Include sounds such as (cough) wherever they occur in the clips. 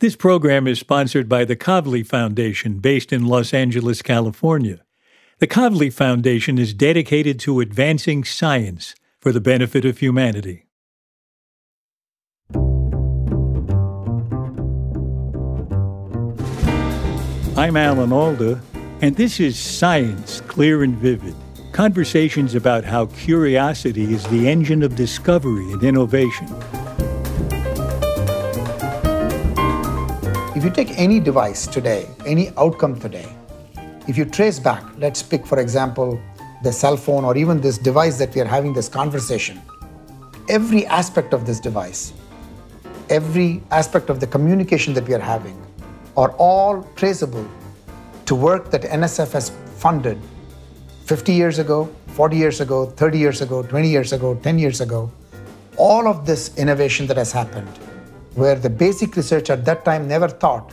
This program is sponsored by the Kavli Foundation, based in Los Angeles, California. The Kavli Foundation is dedicated to advancing science for the benefit of humanity. I'm Alan Alda, and this is Science Clear and Vivid conversations about how curiosity is the engine of discovery and innovation. If you take any device today, any outcome today, if you trace back, let's pick, for example, the cell phone or even this device that we are having this conversation, every aspect of this device, every aspect of the communication that we are having, are all traceable to work that NSF has funded 50 years ago, 40 years ago, 30 years ago, 20 years ago, 10 years ago. All of this innovation that has happened, where the basic research at that time never thought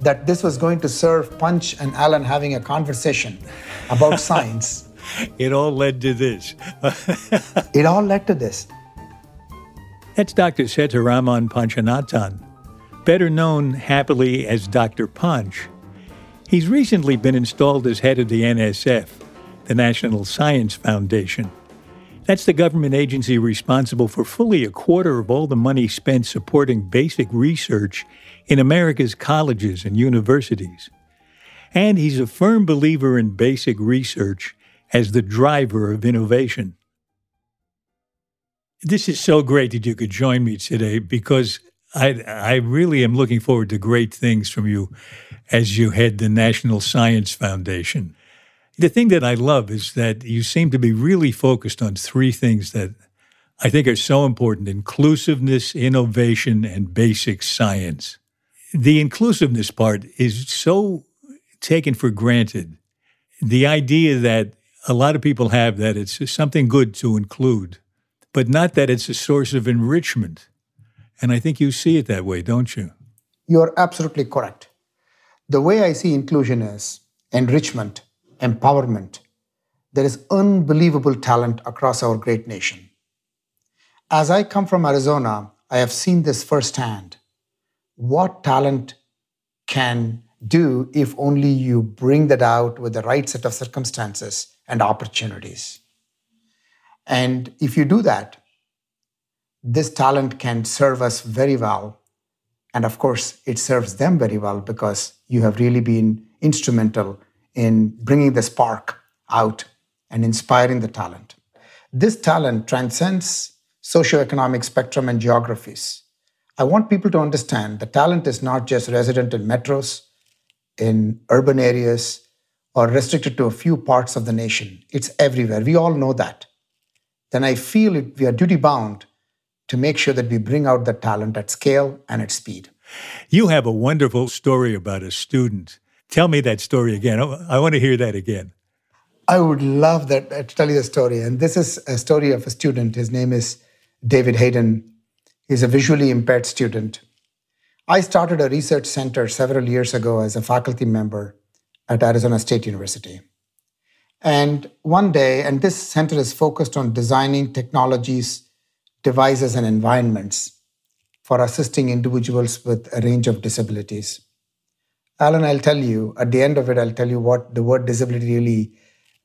that this was going to serve Panch and Alan having a conversation about (laughs) science. It all led to this. (laughs) it all led to this. That's Dr. Sethuraman Panchanathan, better known happily as Dr. Panch. He's recently been installed as head of the NSF, the National Science Foundation. That's the government agency responsible for fully a quarter of all the money spent supporting basic research in America's colleges and universities. And he's a firm believer in basic research as the driver of innovation. This is so great that you could join me today because I, I really am looking forward to great things from you as you head the National Science Foundation. The thing that I love is that you seem to be really focused on three things that I think are so important inclusiveness, innovation, and basic science. The inclusiveness part is so taken for granted. The idea that a lot of people have that it's something good to include but not that it's a source of enrichment. And I think you see it that way, don't you? You're absolutely correct. The way I see inclusion is enrichment, empowerment. There is unbelievable talent across our great nation. As I come from Arizona, I have seen this firsthand. What talent can do if only you bring that out with the right set of circumstances and opportunities. And if you do that, this talent can serve us very well. And of course, it serves them very well because you have really been instrumental in bringing the spark out and inspiring the talent. This talent transcends socioeconomic spectrum and geographies. I want people to understand the talent is not just resident in metros, in urban areas, or restricted to a few parts of the nation. It's everywhere. We all know that then I feel it, we are duty bound to make sure that we bring out the talent at scale and at speed. You have a wonderful story about a student. Tell me that story again. I want to hear that again. I would love that uh, to tell you the story. And this is a story of a student. His name is David Hayden. He's a visually impaired student. I started a research center several years ago as a faculty member at Arizona State University. And one day, and this center is focused on designing technologies, devices, and environments for assisting individuals with a range of disabilities. Alan, I'll tell you, at the end of it, I'll tell you what the word disability really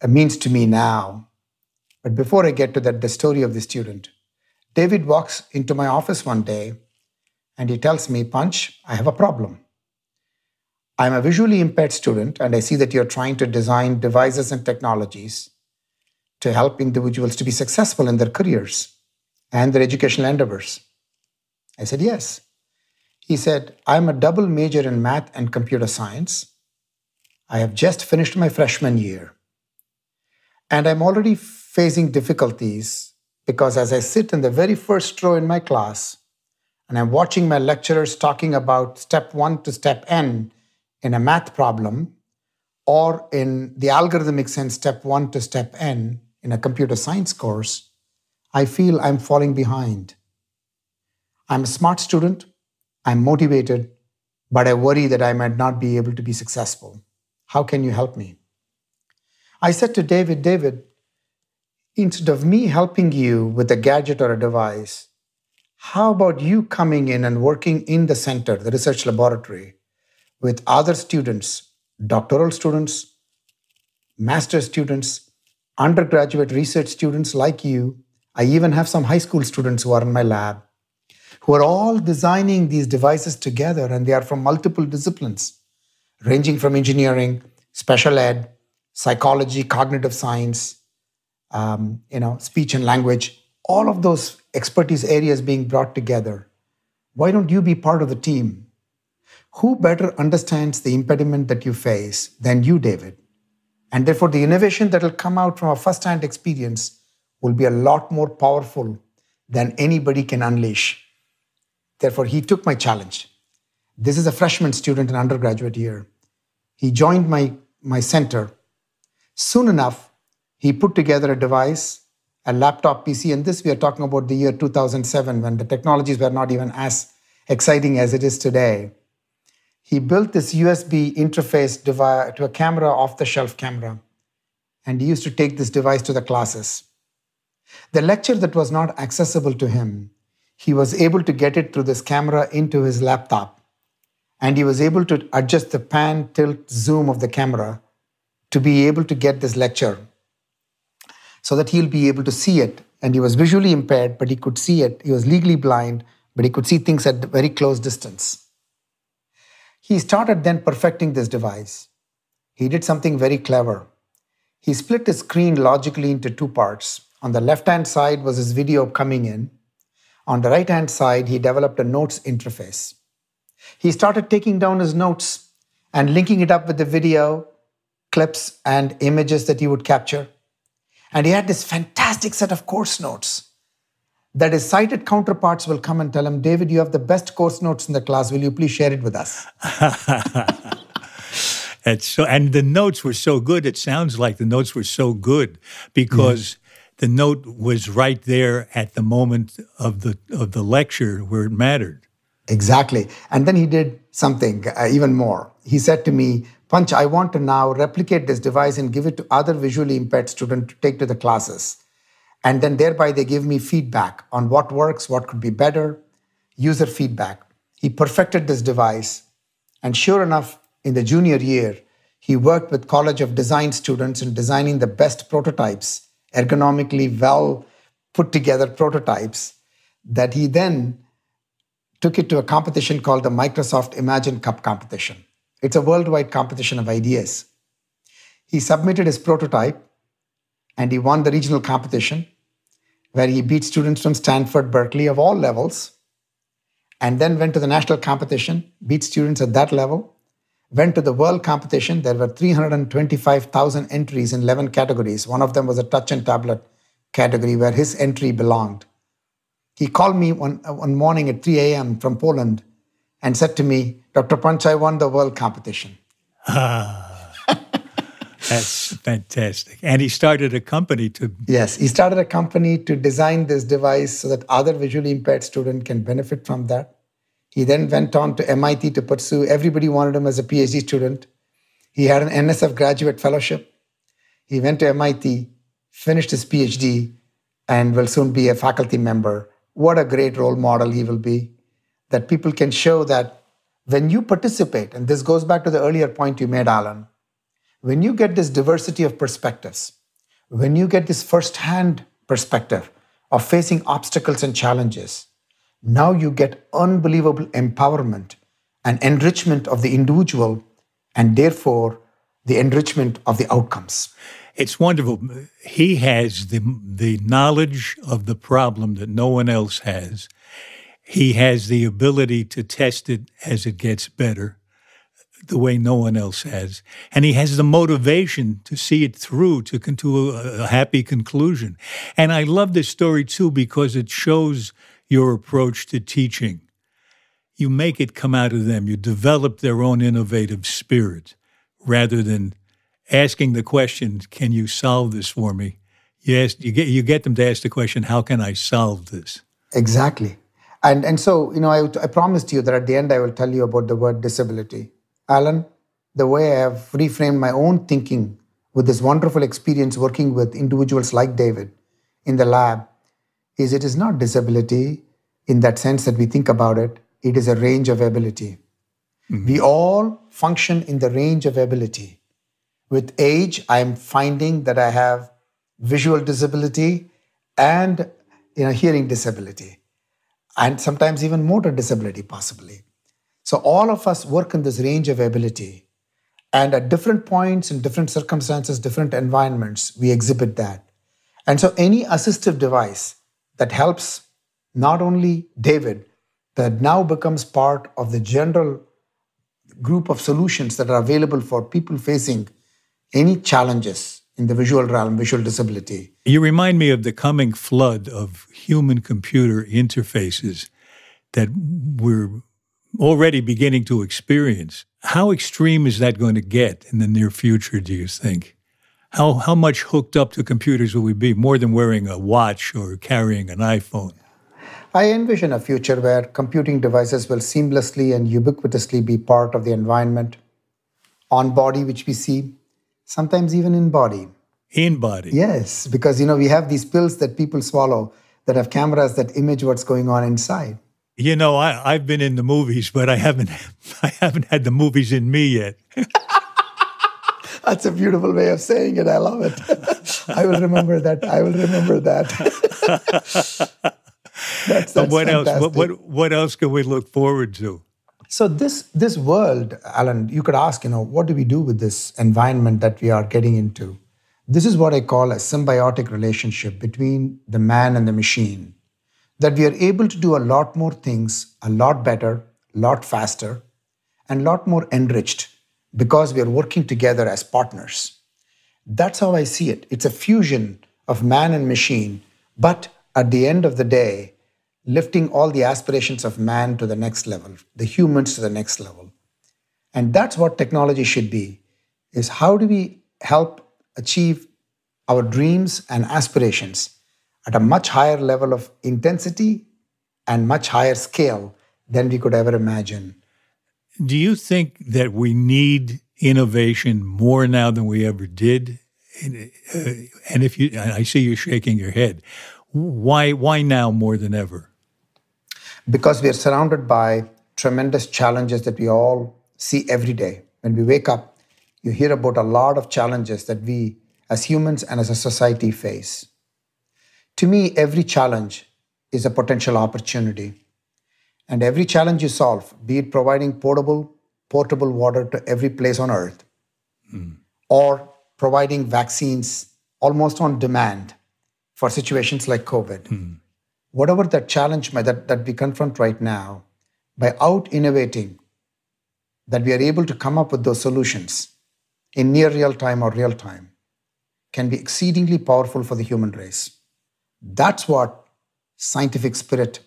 uh, means to me now. But before I get to that, the story of the student, David walks into my office one day and he tells me, Panch, I have a problem. I'm a visually impaired student, and I see that you're trying to design devices and technologies to help individuals to be successful in their careers and their educational endeavors. I said, Yes. He said, I'm a double major in math and computer science. I have just finished my freshman year. And I'm already facing difficulties because as I sit in the very first row in my class and I'm watching my lecturers talking about step one to step N in a math problem or in the algorithmic sense, step one to step n in a computer science course, I feel I'm falling behind. I'm a smart student, I'm motivated, but I worry that I might not be able to be successful. How can you help me? I said to David, David, instead of me helping you with a gadget or a device, How about you coming in and working in the center, the research laboratory, with other students, doctoral students, master students, undergraduate research students like you? I even have some high school students who are in my lab who are all designing these devices together, and they are from multiple disciplines, ranging from engineering, special ed, psychology, cognitive science, um, you know, speech and language, all of those expertise areas being brought together. Why don't you be part of the team? Who better understands the impediment that you face than you, David? And therefore, the innovation that will come out from a first hand experience will be a lot more powerful than anybody can unleash. Therefore, he took my challenge. This is a freshman student in undergraduate year. He joined my, my center. Soon enough, he put together a device, a laptop PC, and this we are talking about the year 2007 when the technologies were not even as exciting as it is today. He built this USB interface device to a camera, off the shelf camera, and he used to take this device to the classes. The lecture that was not accessible to him he was able to get it through this camera into his laptop. And he was able to adjust the pan, tilt, zoom of the camera to be able to get this lecture so that he'll be able to see it. And he was visually impaired, but he could see it. He was legally blind, but he could see things at very close distance. He started then perfecting this device. He did something very clever. He split the screen logically into two parts. On the left hand side was his video coming in, on the right hand side, he developed a notes interface. He started taking down his notes and linking it up with the video clips and images that he would capture. And he had this fantastic set of course notes that his sighted counterparts will come and tell him, David, you have the best course notes in the class. Will you please share it with us? (laughs) It's so, and the notes were so good. It sounds like the notes were so good because the note was right there at the moment of the of the lecture where it mattered. Exactly. And then he did something uh, even more. He said to me, Panch, I want to now replicate this device and give it to other visually impaired students to take to the classes. And then thereby they give me feedback on what works, what could be better, user feedback. He perfected this device. And sure enough, in the junior year, he worked with College of Design students in designing the best prototypes ergonomically well put together prototypes that he then took it to a competition called the Microsoft Imagine Cup competition. It's a worldwide competition of ideas. He submitted his prototype and he won the regional competition where he beat students from Stanford, Berkeley of all levels, and then went to the national competition, beat students at that level, went to the world competition. There were 325,000 entries in 11 categories. One of them was a touch and tablet category where his entry belonged. He called me one, one morning at 3 a.m. from Poland and said to me, Dr. Panch, I won the world competition. Ah, (laughs) that's fantastic. And he started a company to. Yes, he started a company to design this device so that other visually impaired students can benefit from that. He then went on to MIT to pursue, everybody wanted him as a PhD student. He had an NSF graduate fellowship. He went to MIT, finished his PhD, and will soon be a faculty member. What a great role model he will be. That people can show that when you participate, and this goes back to the earlier point you made, Alan, when you get this diversity of perspectives, when you get this first hand perspective of facing obstacles and challenges, now you get unbelievable empowerment and enrichment of the individual and therefore the enrichment of the outcomes. It's wonderful. He has the, the knowledge of the problem that no one else has. He has the ability to test it as it gets better, the way no one else has. And he has the motivation to see it through to, to a, a happy conclusion. And I love this story too because it shows your approach to teaching. You make it come out of them. You develop their own innovative spirit rather than asking the question, Can you solve this for me? Yes, you get, you get them to ask the question, How can I solve this? Exactly. And, and so, you know, I, I promised you that at the end I will tell you about the word disability. Alan, the way I have reframed my own thinking with this wonderful experience working with individuals like David in the lab is it is not disability, in that sense that we think about it, it is a range of ability. Mm-hmm. We all function in the range of ability. With age, I'm finding that I have visual disability and you know, hearing disability, and sometimes even motor disability, possibly. So, all of us work in this range of ability. And at different points, in different circumstances, different environments, we exhibit that. And so, any assistive device that helps not only David, that now becomes part of the general group of solutions that are available for people facing any challenges in the visual realm, visual disability. You remind me of the coming flood of human computer interfaces that we're already beginning to experience. How extreme is that going to get in the near future, do you think? How, how much hooked up to computers will we be, more than wearing a watch or carrying an iPhone? I envision a future where computing devices will seamlessly and ubiquitously be part of the environment, on body, which we see, sometimes even in body. In body? Yes, because you know we have these pills that people swallow that have cameras that image what's going on inside. You know, I, I've been in the movies, but I haven't (laughs) I haven't had the movies in me yet. (laughs) That's a beautiful way of saying it. I love it. (laughs) I will remember that. I will remember that. (laughs) that's, that's what fantastic. else? What, what what else can we look forward to? So this this world, Alan, you could ask, you know, what do we do with this environment that we are getting into? This is what I call a symbiotic relationship between the man and the machine. That we are able to do a lot more things, a lot better, a lot faster, and a lot more enriched because we are working together as partners. That's how I see it. It's a fusion of man and machine, but at the end of the day, lifting all the aspirations of man to the next level, the humans to the next level. And that's what technology should be is how do we help achieve our dreams and aspirations at a much higher level of intensity and much higher scale than we could ever imagine. Do you think that we need innovation more now than we ever did? And, uh, and if you, I see you shaking your head, why, why now more than ever? Because we are surrounded by tremendous challenges that we all see every day. When we wake up, you hear about a lot of challenges that we as humans and as a society face. To me, every challenge is a potential opportunity. And every challenge you solve, be it providing portable, portable water to every place on earth, mm. or providing vaccines almost on demand for situations like COVID. Mm. Whatever that challenge that, that we confront right now, by out innovating, that we are able to come up with those solutions in near real time or real time, can be exceedingly powerful for the human race. That's what scientific spirit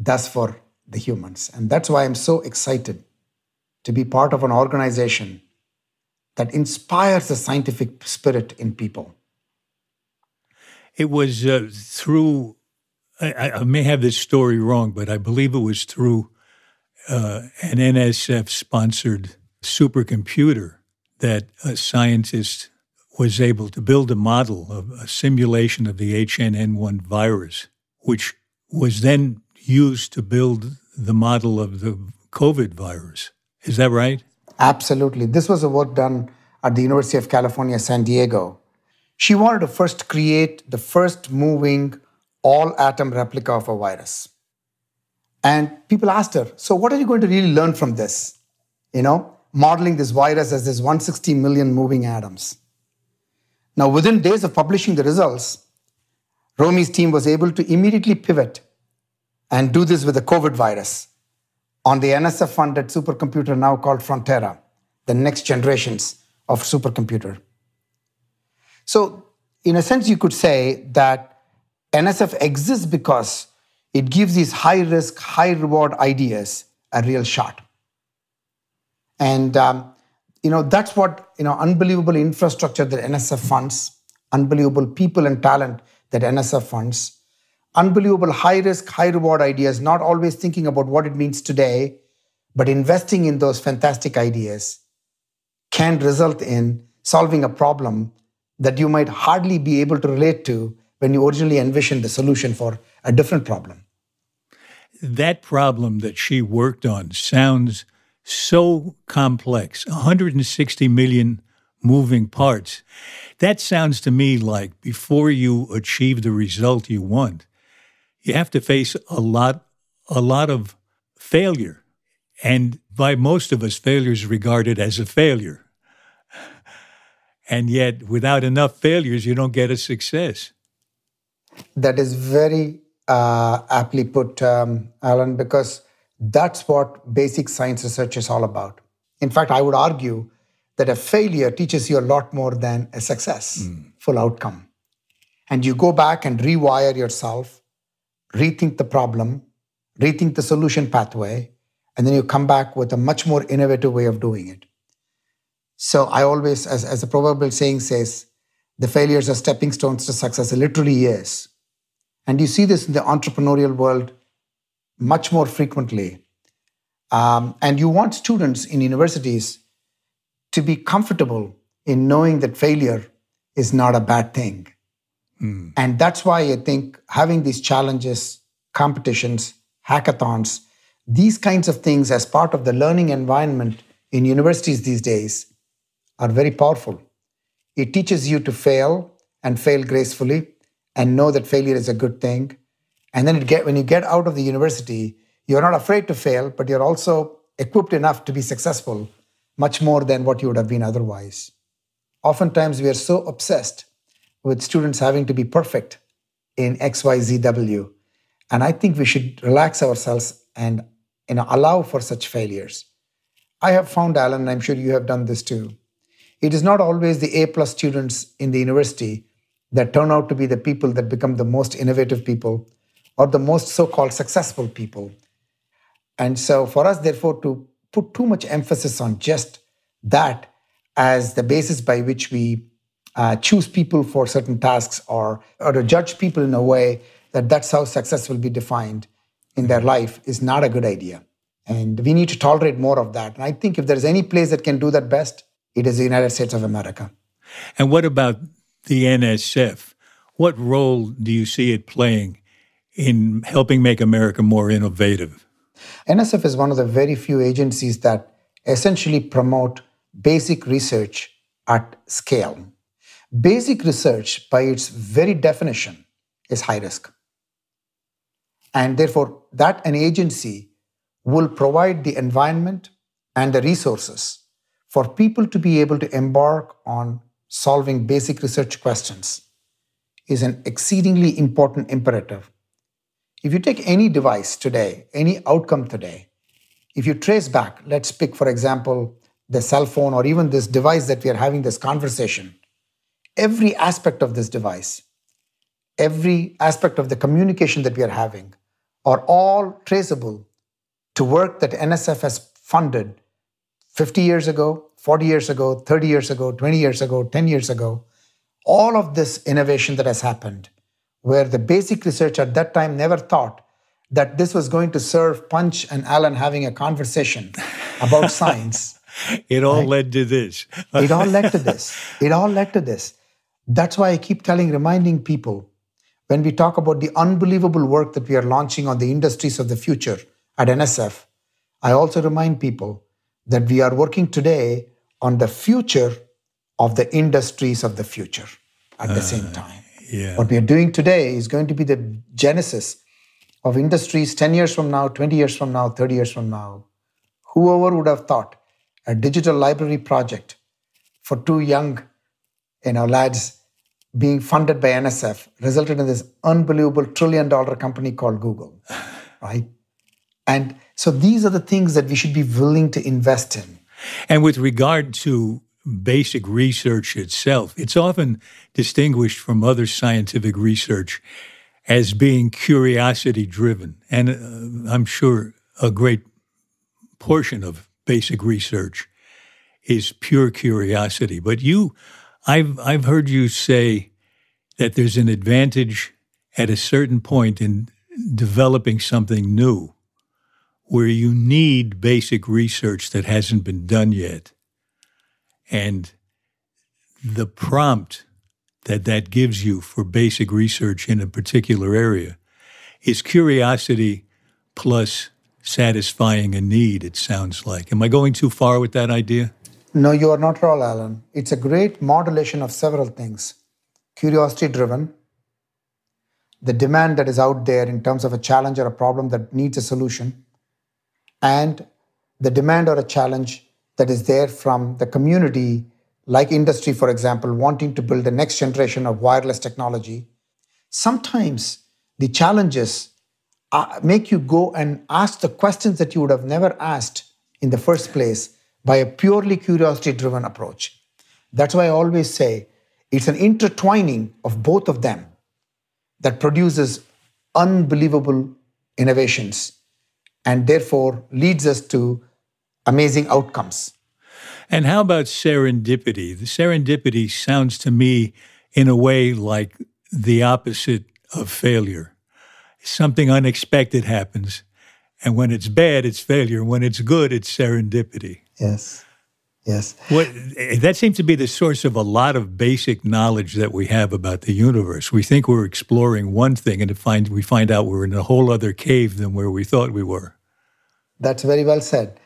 does for the humans. And that's why I'm so excited to be part of an organization that inspires the scientific spirit in people. It was uh, through, I, I, may have this story wrong, but I believe it was through uh, an NSF sponsored supercomputer that a scientist was able to build a model of a simulation of the H1N1 virus, which was then used to build the model of the COVID virus. Is that right? Absolutely. This was a work done at the University of California, San Diego. She wanted to first create the first moving all atom replica of a virus. And people asked her, So, what are you going to really learn from this? You know, modeling this virus as this 160 million moving atoms. Now, within days of publishing the results, Rommie's team was able to immediately pivot and do this with the COVID virus on the NSF funded supercomputer now called Frontera, the next generations of supercomputer. So, in a sense, you could say that NSF exists because it gives these high risk, high reward ideas a real shot. And um, you know that's what you know unbelievable infrastructure that NSF funds, unbelievable people and talent that NSF funds, unbelievable high risk, high reward ideas, not always thinking about what it means today, but investing in those fantastic ideas can result in solving a problem that you might hardly be able to relate to when you originally envisioned the solution for a different problem. that problem that she worked on sounds so complex 160 million moving parts. That sounds to me like before you achieve the result you want, you have to face a lot, a lot of failure. And by most of us, failure is regarded as a failure. And yet, without enough failures, you don't get a success. That is very uh, aptly put, um, Alan, because that's what basic science research is all about. In fact, I would argue that a failure teaches you a lot more than a success, mm. full outcome. And you go back and rewire yourself, rethink the problem, rethink the solution pathway, and then you come back with a much more innovative way of doing it. So I always, as, as the proverbial saying says, the failures are stepping stones to success. It literally is. And you see this in the entrepreneurial world much more frequently. Um, and you want students in universities to be comfortable in knowing that failure is not a bad thing. Mm. And that's why I think having these challenges, competitions, hackathons, these kinds of things as part of the learning environment in universities these days are very powerful. It teaches you to fail and fail gracefully and know that failure is a good thing. And then get, when you get out of the university, you're not afraid to fail, but you're also equipped enough to be successful much more than what you would have been otherwise. Oftentimes, we are so obsessed with students having to be perfect in XYZW. And I think we should relax ourselves and you know, allow for such failures. I have found, Alan, and I'm sure you have done this too. It is not always the A plus students in the university that turn out to be the people that become the most innovative people or the most so called successful people. And so, for us, therefore, to put too much emphasis on just that as the basis by which we uh, choose people for certain tasks or, or to judge people in a way that that's how success will be defined in their life is not a good idea. And we need to tolerate more of that. And I think if there's any place that can do that best, it is the United States of America. And what about the NSF? What role do you see it playing in helping make America more innovative? NSF is one of the very few agencies that essentially promote basic research at scale. Basic research, by its very definition, is high risk. And therefore, that an agency will provide the environment and the resources for people to be able to embark on solving basic research questions is an exceedingly important imperative. If you take any device today, any outcome today, if you trace back, let's pick, for example, the cell phone or even this device that we are having this conversation, every aspect of this device, every aspect of the communication that we are having are all traceable to work that NSF has funded 50 years ago, 40 years ago, 30 years ago, 20 years ago, 10 years ago. All of this innovation that has happened, where the basic research at that time never thought that this was going to serve Panch and Alan having a conversation (laughs) about science. It all right? led to this. it all led to this. It all led to this. That's why I keep telling, reminding people when we talk about the unbelievable work that we are launching on the industries of the future at NSF, I also remind people that we are working today on the future of the industries of the future at the uh, same time. Yeah. What we are doing today is going to be the genesis of industries 10 years from now, 20 years from now, 30 years from now. Whoever would have thought a digital library project for two young you know, lads being funded by NSF resulted in this unbelievable trillion dollar company called Google, right? And so these are the things that we should be willing to invest in. And with regard to basic research itself, it's often distinguished from other scientific research as being curiosity driven. And uh, I'm sure a great portion of basic research is pure curiosity. But you, I've, I've heard you say that there's an advantage at a certain point in developing something new where you need basic research that hasn't been done yet. And the prompt that that gives you for basic research in a particular area is curiosity plus satisfying a need, it sounds like. Am I going too far with that idea? No, you are not all, Alan. It's a great modulation of several things curiosity driven, the demand that is out there in terms of a challenge or a problem that needs a solution, and the demand or a challenge that is there from the community, like industry, for example, wanting to build the next generation of wireless technology. Sometimes the challenges uh, make you go and ask the questions that you would have never asked in the first place by a purely curiosity driven approach. That's why I always say it's an intertwining of both of them that produces unbelievable innovations and therefore leads us to amazing outcomes. And how about serendipity? The serendipity sounds to me in a way like the opposite of failure. Something unexpected happens. And when it's bad, it's failure. When it's good, it's serendipity. Yes. Yes. What, eh, that seems to be the source of a lot of basic knowledge that we have about the universe. We think we're exploring one thing, and to find, we find out we're in a whole other cave than where we thought we were. That's very well said.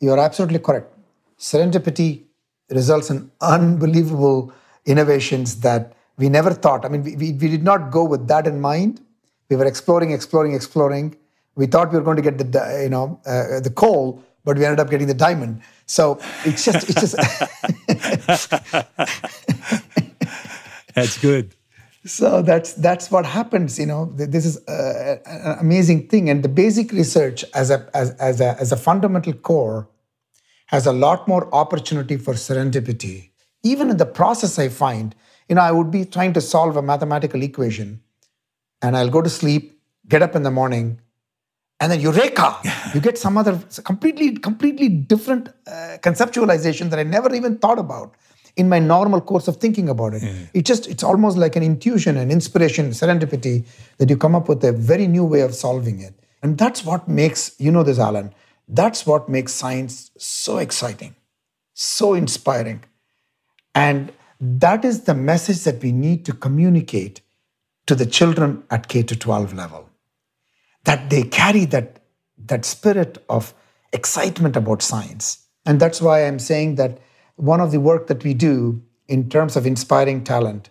You're absolutely correct. Serendipity results in unbelievable innovations that we never thought. I mean, we, we, we did not go with that in mind. We were exploring, exploring, exploring. We thought we were going to get the, you know, uh, the coal, but we ended up getting the diamond. So it's just, it's just. (laughs) that's good. So that's that's what happens. You know, this is uh, an amazing thing, and the basic research as a as, as a as a fundamental core has a lot more opportunity for serendipity. Even in the process, I find, you know, I would be trying to solve a mathematical equation, and I'll go to sleep, get up in the morning, and then eureka! You get some other completely completely different uh, conceptualization that i never even thought about in my normal course of thinking about it. Mm. it just it's almost like an intuition an inspiration serendipity that you come up with a very new way of solving it. And that's what makes you know this alan that's what makes science so exciting so inspiring. And that is the message that we need to communicate to the children at k to 12 level that they carry that, that spirit of excitement about science. And that's why I'm saying that one of the work that we do in terms of inspiring talent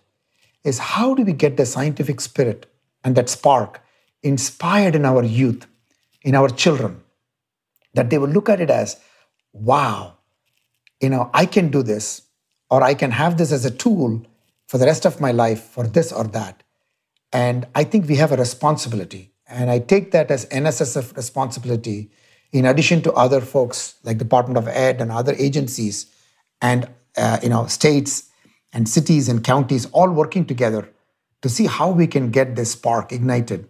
is how do we get the scientific spirit and that spark inspired in our youth, in our children, that they will look at it as, wow, you know, I can do this, or I can have this as a tool for the rest of my life for this or that. And I think we have a responsibility and I take that as NSF's responsibility in addition to other folks like Department of Ed and other agencies and uh, you know states and cities and counties all working together to see how we can get this spark ignited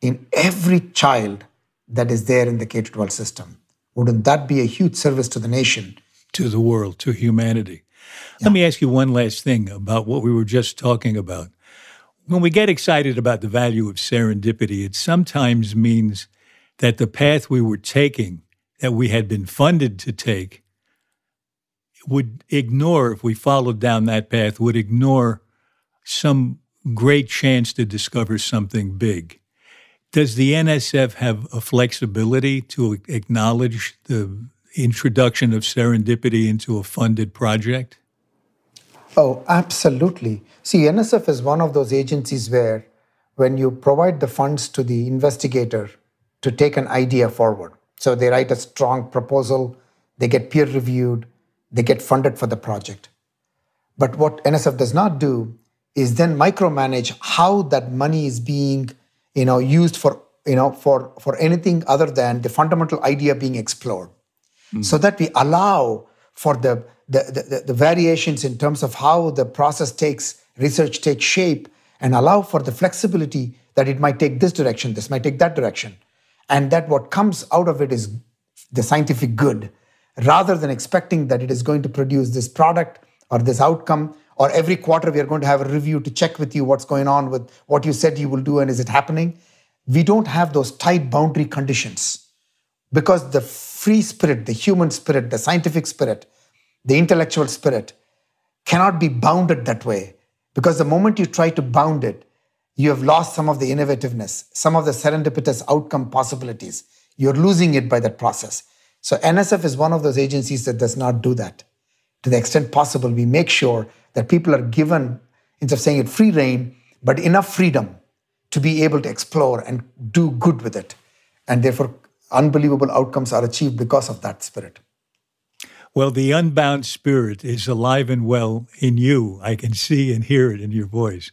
in every child that is there in the K-12 system. Wouldn't that be a huge service to the nation? To the world, to humanity. Yeah. Let me ask you one last thing about what we were just talking about. When we get excited about the value of serendipity, it sometimes means that the path we were taking, that we had been funded to take, would ignore, if we followed down that path, would ignore some great chance to discover something big. Does the NSF have a flexibility to acknowledge the introduction of serendipity into a funded project? Oh, absolutely. See, NSF is one of those agencies where when you provide the funds to the investigator to take an idea forward, so they write a strong proposal, they get peer reviewed, they get funded for the project. But what NSF does not do is then micromanage how that money is being, you know, used for, you know, for, for anything other than the fundamental idea being explored. Mm. So that we allow for the the, the, the variations in terms of how the process takes, research takes shape, and allow for the flexibility that it might take this direction, this might take that direction. And that what comes out of it is the scientific good, rather than expecting that it is going to produce this product or this outcome, or every quarter we are going to have a review to check with you what's going on with what you said you will do and is it happening. We don't have those tight boundary conditions because the free spirit, the human spirit, the scientific spirit, the intellectual spirit cannot be bounded that way because the moment you try to bound it, you have lost some of the innovativeness, some of the serendipitous outcome possibilities. You're losing it by that process. So NSF is one of those agencies that does not do that. To the extent possible, we make sure that people are given, instead of saying it free reign, but enough freedom to be able to explore and do good with it. And therefore, unbelievable outcomes are achieved because of that spirit. Well, the unbound spirit is alive and well in you. I can see and hear it in your voice.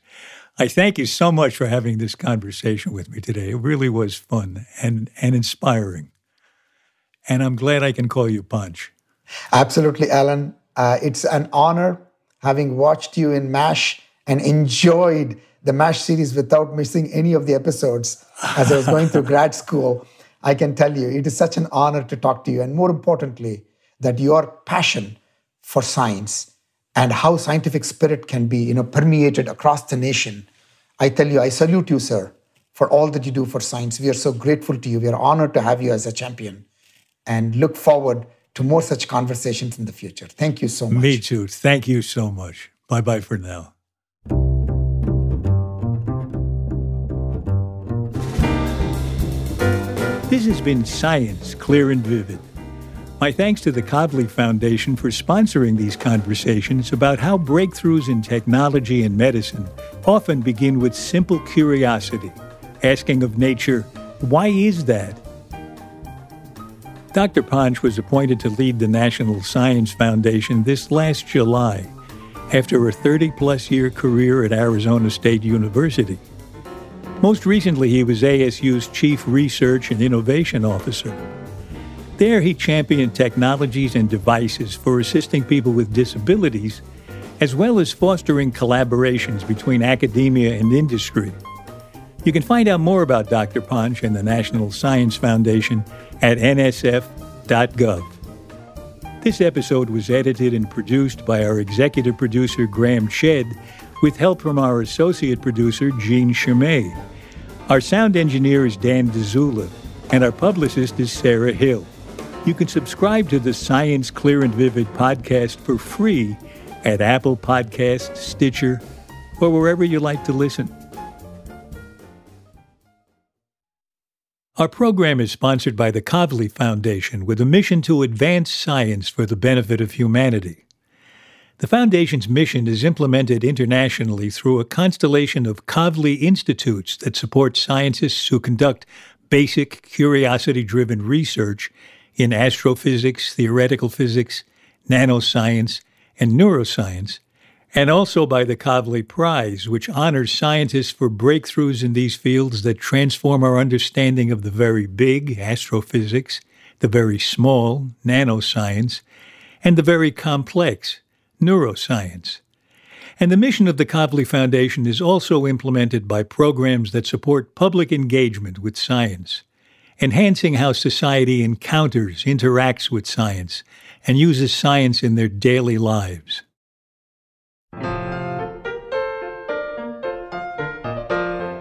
I thank you so much for having this conversation with me today. It really was fun and, and inspiring. And I'm glad I can call you Panch. Absolutely, Alan. Uh, it's an honor having watched you in MASH and enjoyed the MASH series without missing any of the episodes as I was going through (laughs) grad school. I can tell you, it is such an honor to talk to you. And more importantly, that your passion for science and how scientific spirit can be you know permeated across the nation. I tell you i salute you sir for all that you do for science. We are so grateful to you. We are honored to have you as a champion and look forward to more such conversations in the future. Thank you so much. Me too. Thank you so much. Bye bye for now this has been science clear and vivid my thanks to the Kavli Foundation for sponsoring these conversations about how breakthroughs in technology and medicine often begin with simple curiosity, asking of nature, why is that? Dr. Panch was appointed to lead the National Science Foundation this last July after a 30 plus year career at Arizona State University. Most recently, he was ASU's Chief Research and Innovation Officer. There, he championed technologies and devices for assisting people with disabilities, as well as fostering collaborations between academia and industry. You can find out more about Dr. Panch and the National Science Foundation at nsf.gov. This episode was edited and produced by our executive producer, Graham Chedd, with help from our associate producer, Jean Chimay. Our sound engineer is Dan Dzula, and our publicist is Sarah Hill. You can subscribe to the Science Clear and Vivid podcast for free at Apple Podcasts, Stitcher, or wherever you like to listen. Our program is sponsored by the Kavli Foundation with a mission to advance science for the benefit of humanity. The Foundation's mission is implemented internationally through a constellation of Kavli institutes that support scientists who conduct basic, curiosity driven research in astrophysics, theoretical physics, nanoscience, and neuroscience, and also by the Kavli Prize, which honors scientists for breakthroughs in these fields that transform our understanding of the very big, astrophysics, the very small, nanoscience, and the very complex, neuroscience. And the mission of the Kavli Foundation is also implemented by programs that support public engagement with science enhancing how society encounters, interacts with science, and uses science in their daily lives.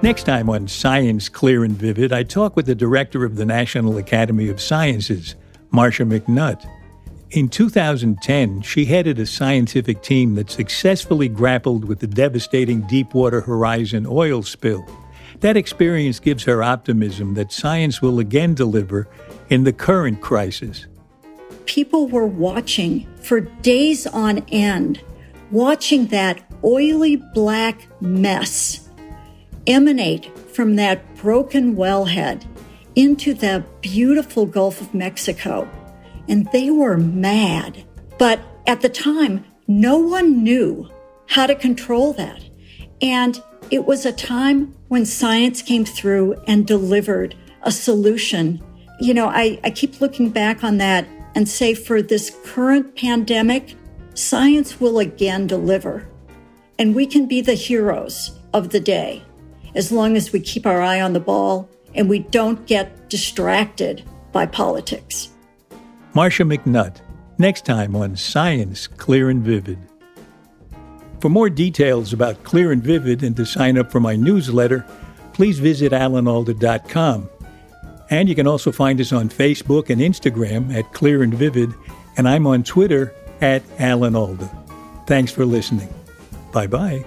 Next time on Science Clear and Vivid, I talk with the director of the National Academy of Sciences, Marcia McNutt. In 2010, she headed a scientific team that successfully grappled with the devastating Deepwater Horizon oil spill. That experience gives her optimism that science will again deliver in the current crisis. People were watching for days on end, watching that oily black mess emanate from that broken wellhead into the beautiful Gulf of Mexico. And they were mad. But at the time, no one knew how to control that. And it was a time when science came through and delivered a solution. You know, I, I keep looking back on that and say for this current pandemic, science will again deliver. And we can be the heroes of the day as long as we keep our eye on the ball and we don't get distracted by politics. Marcia McNutt, next time on Science Clear and Vivid. For more details about Clear and Vivid and to sign up for my newsletter, please visit alanalda.com. And you can also find us on Facebook and Instagram at Clear and Vivid, and I'm on Twitter at Alan Alda. Thanks for listening. Bye bye.